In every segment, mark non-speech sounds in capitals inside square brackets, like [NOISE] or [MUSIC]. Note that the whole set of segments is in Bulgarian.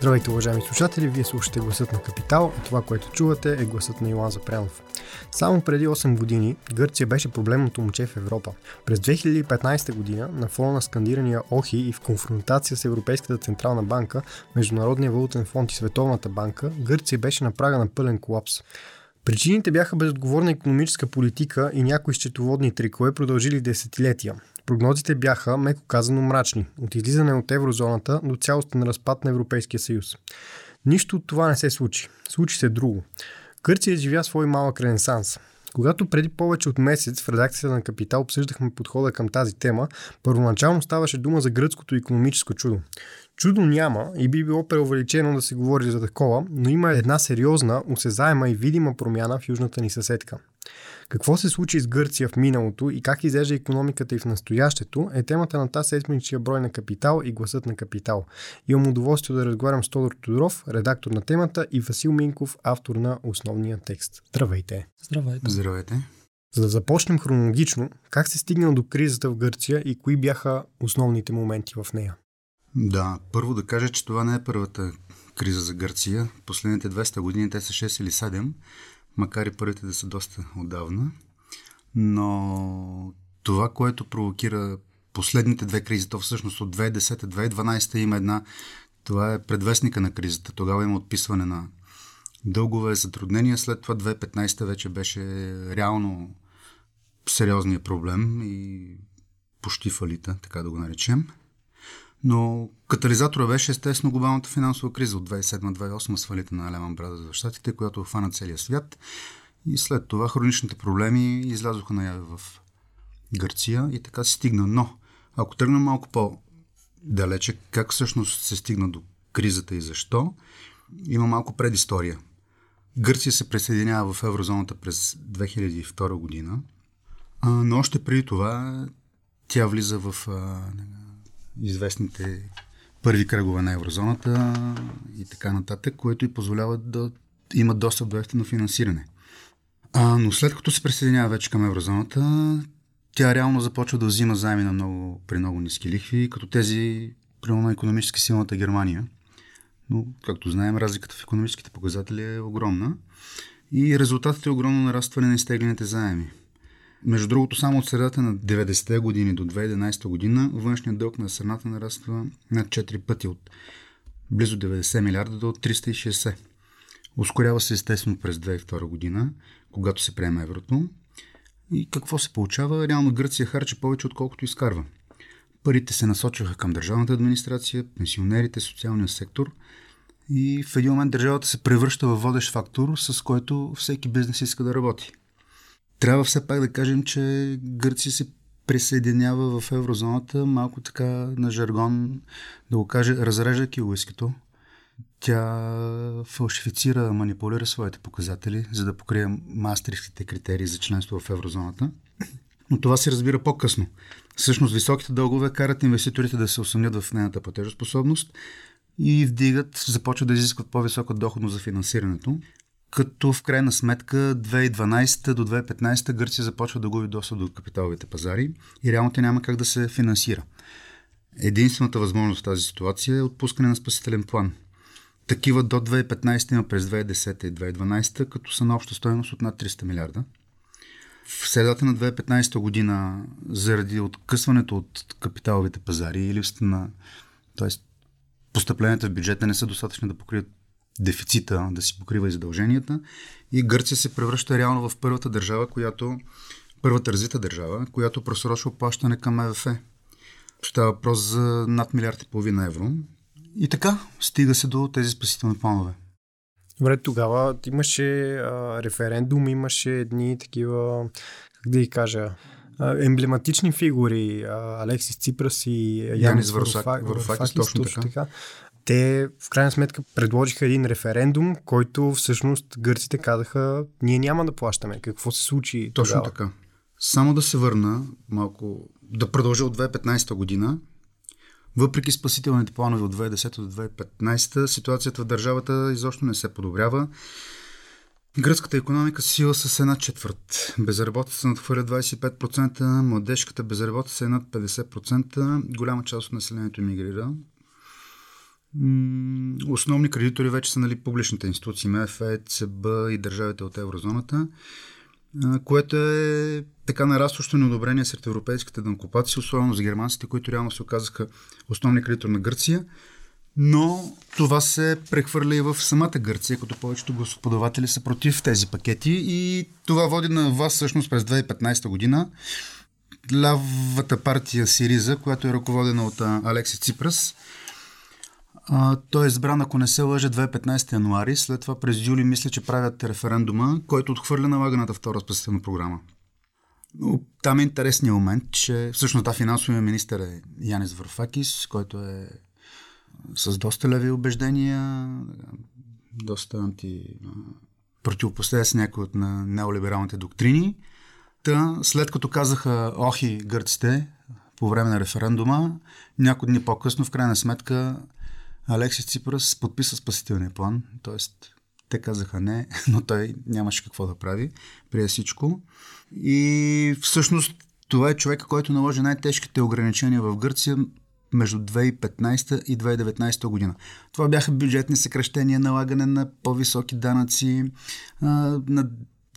Здравейте, уважаеми слушатели! Вие слушате Гласът на Капитал, а това, което чувате е гласът на Йоан Запрянов. Само преди 8 години Гърция беше проблемното момче в Европа. През 2015 година, на фона на скандирания ОХИ и в конфронтация с Европейската централна банка, Международния валутен фонд и Световната банка, Гърция беше на прага на пълен колапс. Причините бяха безотговорна економическа политика и някои счетоводни трикове, продължили десетилетия. Прогнозите бяха, меко казано, мрачни, от излизане от еврозоната до цялостен разпад на Европейския съюз. Нищо от това не се случи. Случи се друго. Гърция живя свой малък ренесанс. Когато преди повече от месец в редакцията на Капитал обсъждахме подхода към тази тема, първоначално ставаше дума за гръцкото економическо чудо. Чудо няма и би било преувеличено да се говори за такова, но има една сериозна, осезаема и видима промяна в южната ни съседка. Какво се случи с Гърция в миналото и как изглежда економиката и в настоящето е темата на тази седмичния брой на Капитал и гласът на Капитал. Имам удоволствие да разговарям с Тодор Тодоров, редактор на темата и Васил Минков, автор на основния текст. Здравейте! Здравейте! Здравейте! За да започнем хронологично, как се стигна до кризата в Гърция и кои бяха основните моменти в нея? Да, първо да кажа, че това не е първата криза за Гърция. Последните 200 години те са 6 или 7 макар и първите да са доста отдавна. Но това, което провокира последните две кризи, то всъщност от 2010-2012 има една, това е предвестника на кризата. Тогава има отписване на дългове, затруднения. След това 2015 вече беше реално сериозният проблем и почти фалита, така да го наречем. Но катализатора беше естествено глобалната финансова криза от 2007-2008 свалите на Леман Брада за щатите, която хвана целия свят. И след това хроничните проблеми излязоха наяве в Гърция и така се стигна. Но, ако тръгнем малко по-далече, как всъщност се стигна до кризата и защо, има малко предистория. Гърция се присъединява в еврозоната през 2002 година, но още преди това тя влиза в известните първи кръгове на еврозоната и така нататък, което и позволява да имат достъп до ефтино финансиране. А, но след като се присъединява вече към еврозоната, тя реално започва да взима заеми на много, при много ниски лихви, като тези, примерно на економически силната Германия. Но, както знаем, разликата в економическите показатели е огромна и резултатът е огромно нарастване на изтеглените заеми. Между другото, само от средата на 90-те години до 2011 година външният дълг на страната нараства над 4 пъти от близо 90 милиарда до 360. Ускорява се естествено през 2002 година, когато се приема еврото. И какво се получава? Реално Гърция харча повече, отколкото изкарва. Парите се насочваха към държавната администрация, пенсионерите, социалния сектор и в един момент държавата се превръща в водещ фактор, с който всеки бизнес иска да работи. Трябва все пак да кажем, че Гърция се присъединява в еврозоната малко така на жаргон, да го каже, разреждайки войското. Тя фалшифицира, манипулира своите показатели, за да покрие мастерските критерии за членство в еврозоната. Но това се разбира по-късно. Всъщност високите дългове карат инвеститорите да се усъмнят в нейната платежоспособност и вдигат, започват да изискват по-висока доходност за финансирането като в крайна сметка 2012 до 2015 Гърция започва да губи достъп до капиталовите пазари и реално тя няма как да се финансира. Единствената възможност в тази ситуация е отпускане на спасителен план. Такива до 2015 има през 2010 и 2012, като са на обща стоеност от над 300 милиарда. В средата на 2015 година, заради откъсването от капиталовите пазари и липсата на... т.е. постъпленията в бюджета не са достатъчни да покрият дефицита да си покрива и задълженията. И Гърция се превръща реално в първата държава, която първата развита държава, която просрочва плащане към МВФ. Става въпрос за над милиард и половина евро. И така, стига се до тези спасителни планове. Добре, тогава имаше а, референдум, имаше едни такива, как да ги кажа, емблематични фигури, Алексис Ципрас и Янис Варфакис, точно така. така те в крайна сметка предложиха един референдум, който всъщност гърците казаха, ние няма да плащаме. Какво се случи Точно тогава? така. Само да се върна малко, да продължа от 2015 година. Въпреки спасителните планове от 2010 до 2015, ситуацията в държавата изобщо не се подобрява. Гръцката економика сила с една четвърт. Безработица надхвърля 25%, младежката безработица е над 50%, голяма част от населението емигрира. Основни кредитори вече са нали, публичните институции, МФ, ЦБ и държавите от еврозоната, което е така нарастващо неодобрение сред европейските дънкопаци, особено за германците, които реално се оказаха основни кредитор на Гърция. Но това се прехвърля и в самата Гърция, като повечето господаватели са против тези пакети и това води на вас всъщност през 2015 година лявата партия Сириза, която е ръководена от Алекси Ципрас, той е избран, ако не се лъже, 2015 януари. След това през юли мисля, че правят референдума, който отхвърля налаганата втора спасителна програма. Но там е интересният момент, че всъщност да, финансовия министър е Янис Варфакис, който е с доста леви убеждения, доста анти... противопоставя с някои от на неолибералните доктрини. Та, след като казаха охи гърците по време на референдума, няколко дни по-късно, в крайна сметка, Алексис Ципрас подписа спасителния план, т.е. те казаха не, [LAUGHS] но той нямаше какво да прави, прие всичко. И всъщност това е човека, който наложи най-тежките ограничения в Гърция между 2015 и 2019 година. Това бяха бюджетни съкръщения, налагане на по-високи данъци, на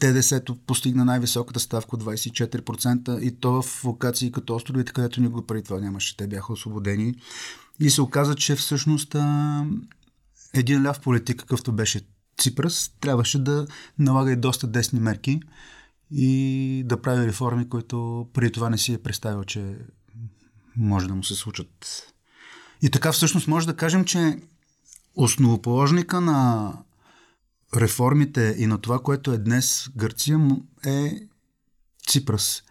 ДДС-то постигна най-високата ставка от 24% и то в локации като островите, където никога преди това нямаше. Те бяха освободени. И се оказа, че всъщност а, един ляв политик, какъвто беше Ципрас, трябваше да налага и доста десни мерки и да прави реформи, които преди това не си е представил, че може да му се случат. И така всъщност може да кажем, че основоположника на реформите и на това, което е днес Гърция, е Ципрас.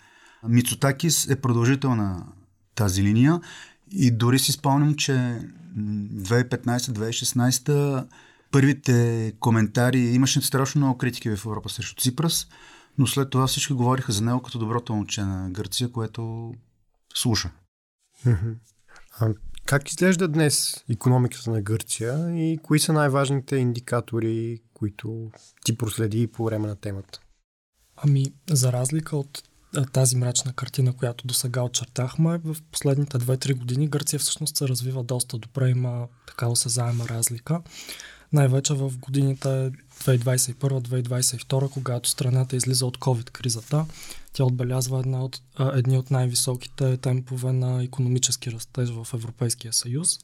Мицотакис е продължител на тази линия и дори си спомням, че 2015-2016 първите коментари, имаше страшно много критики в Европа срещу Ципрас, но след това всички говориха за него като доброто момче на Гърция, което слуша. А как изглежда днес економиката на Гърция и кои са най-важните индикатори, които ти проследи по време на темата? Ами, за разлика от тази мрачна картина, която до сега очертахме, в последните 2-3 години Гърция всъщност се развива доста добре, има така осезаема разлика. Най-вече в годините 2021-2022, когато страната излиза от COVID-кризата, тя отбелязва една от, а, едни от най-високите темпове на економически растеж в Европейския съюз.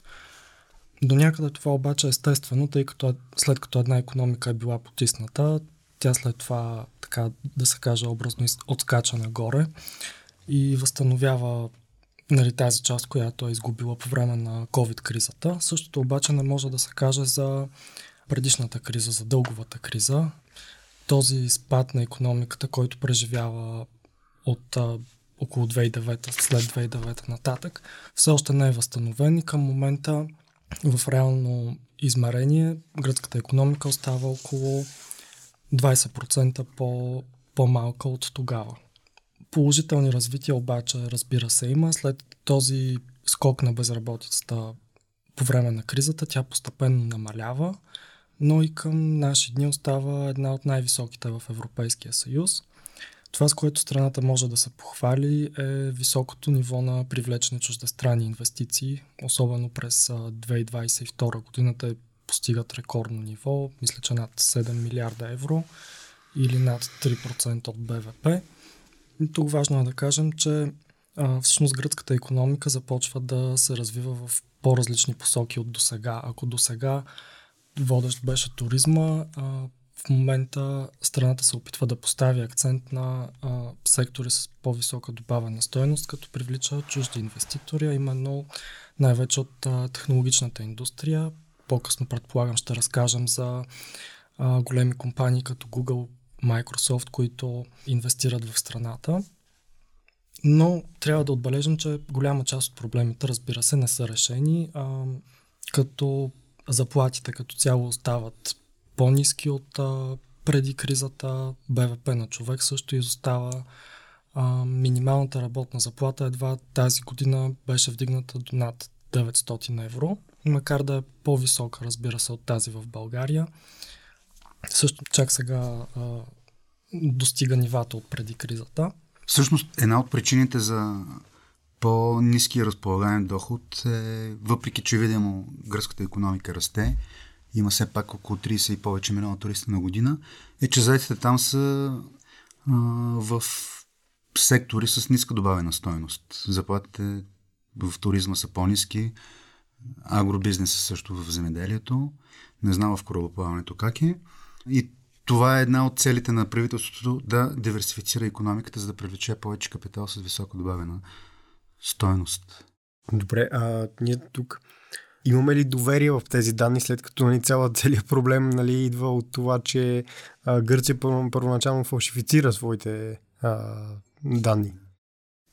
До някъде това обаче е естествено, тъй като след като една економика е била потисната, тя след това, така да се каже образно, отскача нагоре и възстановява нали, тази част, която е изгубила по време на COVID-кризата. Същото обаче не може да се каже за предишната криза, за дълговата криза. Този спад на економиката, който преживява от а, около 2009, след 2009 нататък, все още не е възстановен и към момента в реално измерение гръцката економика остава около 20% по, по-малка от тогава. Положителни развития обаче, разбира се, има. След този скок на безработицата по време на кризата, тя постепенно намалява, но и към наши дни остава една от най-високите в Европейския съюз. Това, с което страната може да се похвали, е високото ниво на привлечени чуждестранни инвестиции, особено през 2022 годината е постигат рекордно ниво, мисля, че над 7 милиарда евро или над 3% от БВП. Тук важно е да кажем, че а, всъщност гръцката економика започва да се развива в по-различни посоки от досега. Ако досега водещ беше туризма, а, в момента страната се опитва да постави акцент на а, сектори с по-висока добавена стоеност, като привлича чужди инвеститори, а именно най-вече от а, технологичната индустрия, по-късно предполагам ще разкажем за а, големи компании като Google, Microsoft, които инвестират в страната. Но трябва да отбележим, че голяма част от проблемите, разбира се, не са решени, а, като заплатите като цяло остават по-низки от а, преди кризата, БВП на човек също изостава. А, минималната работна заплата едва тази година беше вдигната до над 900 евро, макар да е по-висока, разбира се, от тази в България. Също чак сега а, достига нивата от преди кризата. Всъщност, една от причините за по-низки разполагаем доход е, въпреки че видимо гръцката економика расте, има все пак около 30 и повече милиона туристи на година, е, че заетите там са а, в сектори с ниска добавена стоеност. Заплатите в туризма са по-низки, агробизнеса също в земеделието, не знам в корабоплаването как е. И това е една от целите на правителството да диверсифицира економиката, за да привлече повече капитал с високо добавена стоеност. Добре, а ние тук имаме ли доверие в тези данни, след като нали, цялата целият проблем нали, идва от това, че а, Гърция първо, първоначално фалшифицира своите а, данни?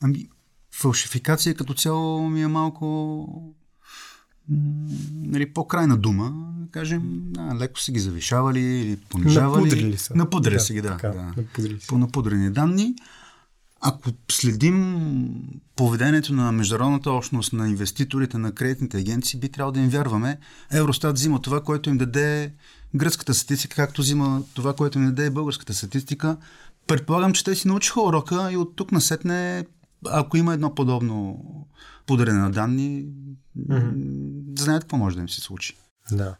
Ами, фалшификация като цяло ми е малко нали, по-крайна дума, да кажем, а, леко са ги завишавали или понижавали. Напудрили са. Напудрили да, са ги, да. Така, да. Напудрили са. По напудрени данни. Ако следим поведението на международната общност, на инвеститорите, на кредитните агенции, би трябвало да им вярваме. Евростат взима това, което им даде гръцката статистика, както взима това, което им даде българската статистика. Предполагам, че те си научиха урока и от тук насетне, ако има едно подобно подарене на данни, mm-hmm. Знаят какво може да им се случи. Да.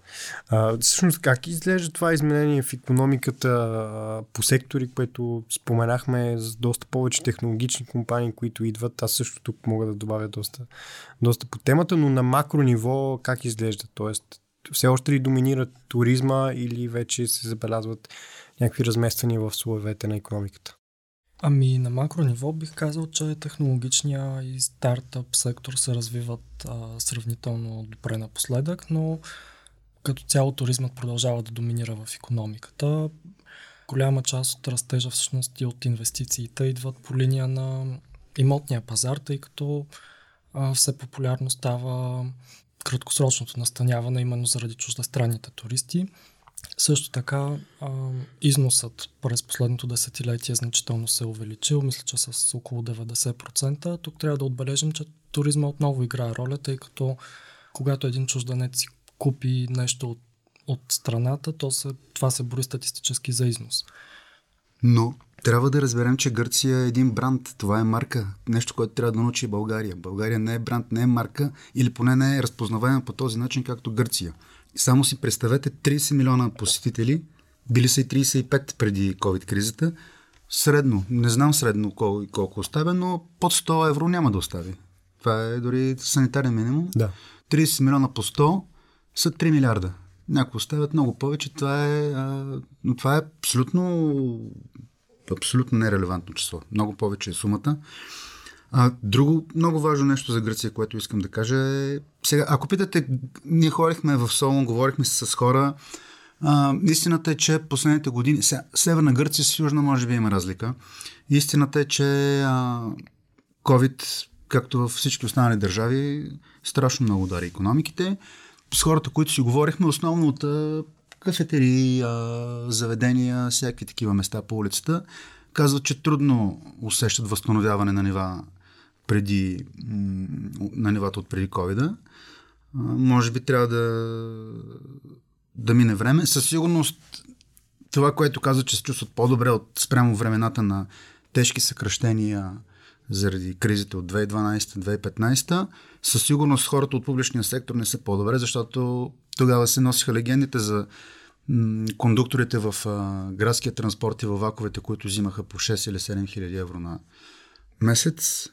А, всъщност, как изглежда това изменение в економиката по сектори, което споменахме за доста повече технологични компании, които идват? Аз също тук мога да добавя доста, доста по темата, но на макро ниво как изглежда? Тоест, все още ли доминира туризма или вече се забелязват някакви размествания в словете на економиката? Ами на макро ниво бих казал, че технологичния и стартъп сектор се развиват а, сравнително добре напоследък, но като цяло туризмът продължава да доминира в економиката. Голяма част от растежа всъщност и от инвестициите идват по линия на имотния пазар, тъй като а, все популярно става краткосрочното настаняване именно заради чуждестранните туристи. Също така а, износът през последното десетилетие значително се е увеличил, мисля, че с около 90%. Тук трябва да отбележим, че туризма отново играе роля, тъй като когато един чужденец си купи нещо от, от страната, то се, това се бори статистически за износ. Но трябва да разберем, че Гърция е един бранд. Това е марка. Нещо, което трябва да научи България. България не е бранд, не е марка или поне не е разпознаваема по този начин, както Гърция. Само си представете 30 милиона посетители, били са и 35 преди COVID-кризата. Средно, не знам средно колко, колко оставя, но под 100 евро няма да остави. Това е дори санитарен минимум. Да. 30 милиона по 100 са 3 милиарда. Някои оставят много повече. Това е, а, но това е абсолютно, абсолютно нерелевантно число. Много повече е сумата. А, друго много важно нещо за Гърция, което искам да кажа е... Сега, ако питате, ние ходихме в Солон, говорихме с хора. А, истината е, че последните години... Сега, Северна Гърция с Южна може би има разлика. Истината е, че а, COVID, както във всички останали държави, страшно много удари економиките. С хората, които си говорихме, основно от кафетерии, заведения, всякакви такива места по улицата, казват, че трудно усещат възстановяване на нива преди, на нивата от преди covid Може би трябва да, да мине време. Със сигурност това, което казва, че се чувстват по-добре от спрямо времената на тежки съкръщения заради кризите от 2012-2015, със сигурност хората от публичния сектор не са по-добре, защото тогава се носиха легендите за кондукторите в а, градския транспорт и във ваковете, които взимаха по 6 или 7 хиляди евро на месец.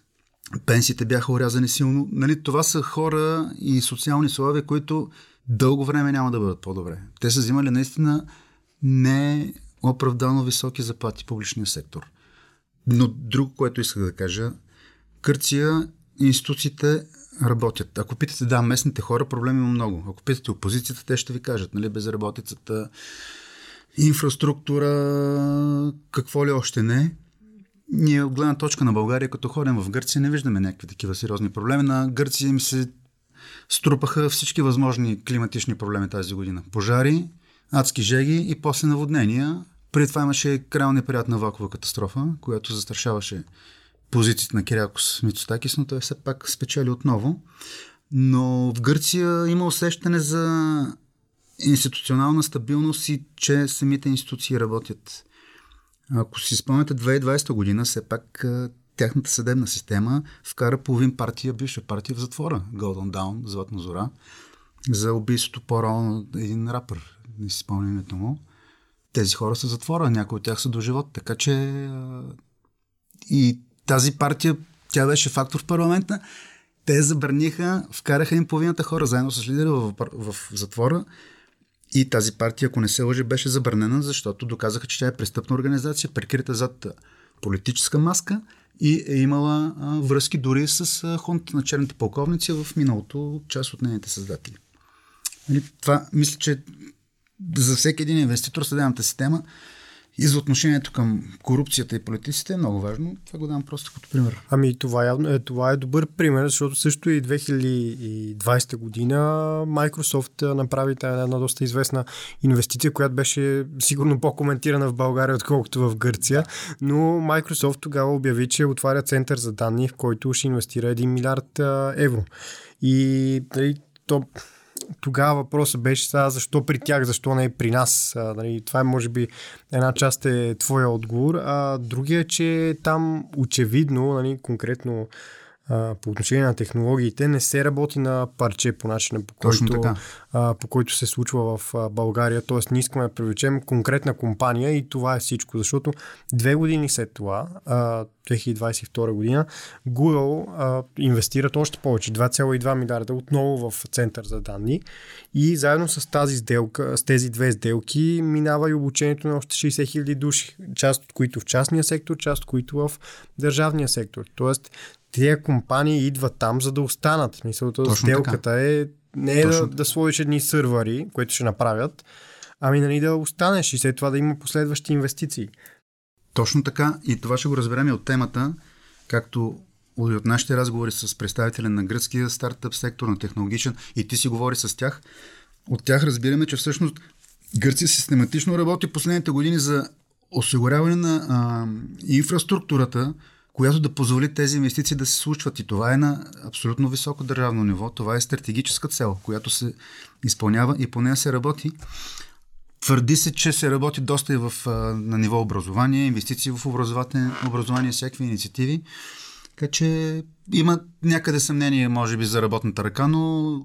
Пенсиите бяха урязани силно. Нали, това са хора и социални слове, които дълго време няма да бъдат по-добре. Те са взимали наистина не оправдано високи заплати в публичния сектор. Но друго, което исках да кажа, Кърция, институциите работят. Ако питате, да, местните хора, проблеми има много. Ако питате опозицията, те ще ви кажат, нали, безработицата, инфраструктура, какво ли още не. Ние от гледна точка на България, като ходим в Гърция, не виждаме някакви такива сериозни проблеми. На Гърция им се струпаха всички възможни климатични проблеми тази година. Пожари, адски жеги и после наводнения. Преди това имаше крайно неприятна вакова катастрофа, която застрашаваше позицията на Кирякос Мицотакис, но той все пак спечели отново. Но в Гърция има усещане за институционална стабилност и че самите институции работят. Ако си спомняте 2020 година, все пак тяхната съдебна система вкара половин партия, бивша партия в затвора. Golden Dawn, Златна зора, за убийството по-рано един рапър. Не си спомням името му. Тези хора са затвора, някои от тях са до живот. Така че и тази партия, тя беше фактор в парламента. Те забраниха, вкараха им половината хора заедно с лидера в, в, затвора. И тази партия, ако не се лъжи, беше забранена, защото доказаха, че тя е престъпна организация, прикрита зад политическа маска и е имала а, връзки дори с а, хунта на черните полковници в миналото, част от нейните създатели. Нали, това мисля, че за всеки един инвеститор съдебната система и за отношението към корупцията и политиците е много важно. Това го дам просто като пример. Ами това, е, това е добър пример, защото също и 2020 година Microsoft направи една доста известна инвестиция, която беше сигурно по-коментирана в България, отколкото в Гърция, но Microsoft тогава обяви, че отваря център за данни, в който ще инвестира 1 милиард евро. И нали, то тогава въпросът беше сега защо при тях, защо не при нас. А, нали, това е може би една част е твоя отговор, а другия е, че там очевидно, нали, конкретно по отношение на технологиите не се работи на парче по начина по който, а, по който се случва в а, България. Тоест, ние искаме да привлечем конкретна компания и това е всичко. Защото две години след това, а, 2022 година, Google а, инвестират още повече, 2,2 милиарда отново в център за данни и заедно с тази сделка, с тези две сделки минава и обучението на още 60 хиляди души, част от които в частния сектор, част от които в държавния сектор. Тоест, тези компании идват там, за да останат. Мисълта, сделката така. е не е да, да сложиш едни сървъри, които ще направят, ами нали да останеш и след това да има последващи инвестиции. Точно така и това ще го разберем и от темата, както и от нашите разговори с представители на гръцкия стартъп сектор, на технологичен и ти си говори с тях. От тях разбираме, че всъщност Гърция систематично работи последните години за осигуряване на а, инфраструктурата, която да позволи тези инвестиции да се случват. И това е на абсолютно високо държавно ниво. Това е стратегическа цел, която се изпълнява и по нея се работи. Твърди се, че се работи доста и в, на ниво образование, инвестиции в образование, всякакви инициативи. Така че има някъде съмнение, може би, за работната ръка, но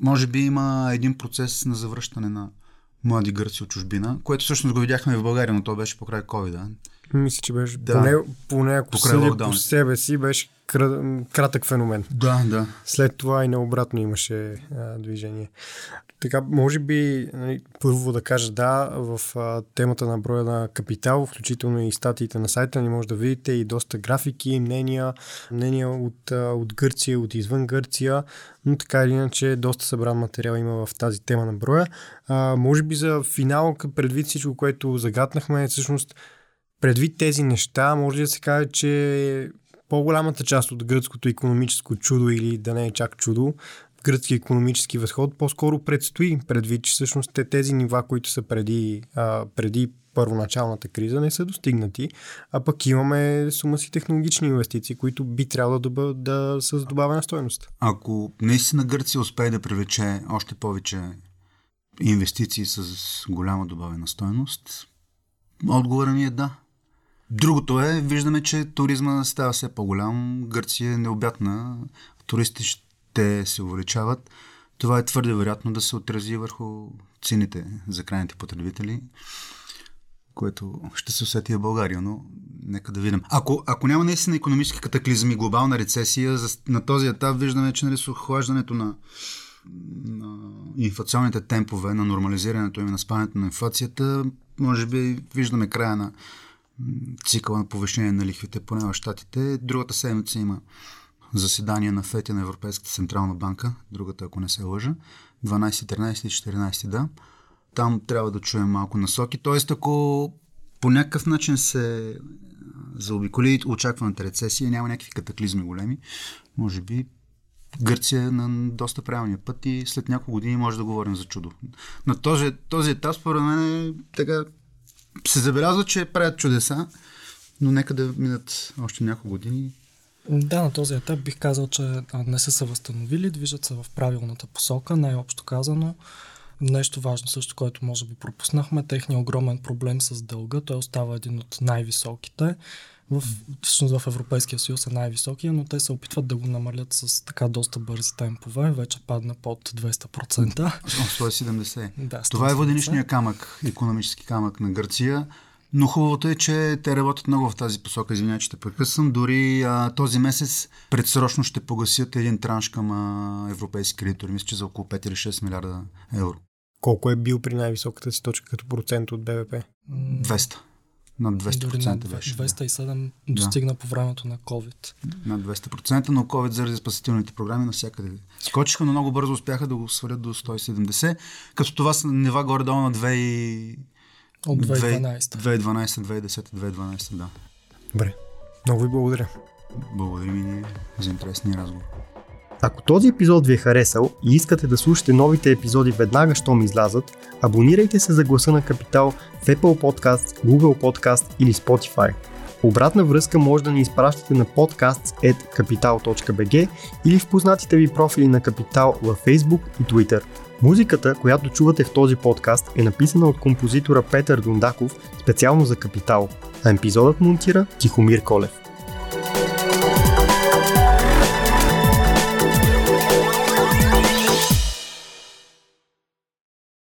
може би има един процес на завръщане на млади гърци от чужбина, което всъщност го видяхме в България, но то беше покрай COVID. Мисля, че беше да. поне, поне ако съдя по себе си, беше кратък феномен. Да, да. След това и наобратно имаше а, движение. Така, може би, нали, първо да кажа да, в а, темата на броя на капитал, включително и статиите на сайта ни може да видите и доста графики, мнения, мнения от, а, от Гърция, от извън Гърция, но така или иначе доста събран материал има в тази тема на броя. А, може би за финал, предвид всичко, което загаднахме, всъщност предвид тези неща, може да се каже, че по-голямата част от гръцкото економическо чудо или да не е чак чудо, гръцки економически възход по-скоро предстои, предвид, че всъщност те, тези нива, които са преди, а, преди първоначалната криза, не са достигнати, а пък имаме сума си технологични инвестиции, които би трябвало да бъдат да с добавена стоеност. Ако наистина Гърция успее да привлече още повече инвестиции с голяма добавена стоеност, отговорът ми е да. Другото е, виждаме, че туризма става все по-голям, Гърция е необятна, туристи ще се увеличават. Това е твърде вероятно да се отрази върху цените за крайните потребители, което ще се усети в България, но нека да видим. Ако, ако няма наистина економически катаклизми, глобална рецесия, на този етап виждаме, че нали, с охлаждането на, на инфлационните темпове, на нормализирането и на спането на инфлацията, може би виждаме края на цикъла на повишение на лихвите, поне в Штатите. Другата седмица има заседание на ФЕТИ на Европейската централна банка, другата, ако не се лъжа, 12, 13 и 14, да. Там трябва да чуем малко насоки. Тоест, ако по някакъв начин се заобиколи очакваната рецесия, няма някакви катаклизми големи, може би Гърция е на доста правилния път и след няколко години може да говорим за чудо. На този, този етап, според мен, е така се забелязва, че правят чудеса, но нека да минат още няколко години. Да, на този етап бих казал, че не са се възстановили, движат се в правилната посока, най-общо казано. Нещо важно също, което може би пропуснахме, техният огромен проблем с дълга, той остава един от най-високите. В, всъщност в Европейския съюз е най-високия, но те се опитват да го намалят с така доста бързи темпове. Вече падна под 200%. 170. Да, 170. Това е воденичния камък, економически камък на Гърция. Но хубавото е, че те работят много в тази посока. Извинявай, че те прекъсвам. Дори а, този месец предсрочно ще погасят един транш към а, европейски кредитори. Мисля, че за около 5 или 6 милиарда евро. Колко е бил при най-високата си точка като процент от БВП? 200. Над 200% Дори беше. 207 да. достигна по времето на COVID. Над 200%, но COVID заради спасителните програми навсякъде. Скочиха, но много бързо успяха да го свалят до 170, като това са нива горе-долу на 2 от 2012. 2012, 2010, 2012, да. Добре. Много ви благодаря. Благодарим и ние за интересния разговор. Ако този епизод ви е харесал и искате да слушате новите епизоди веднага, щом излязат, абонирайте се за гласа на Капитал в Apple Podcast, Google Podcast или Spotify. Обратна връзка може да ни изпращате на podcasts.capital.bg или в познатите ви профили на Капитал във Facebook и Twitter. Музиката, която чувате в този подкаст е написана от композитора Петър Дундаков специално за Капитал, а епизодът монтира Тихомир Колев.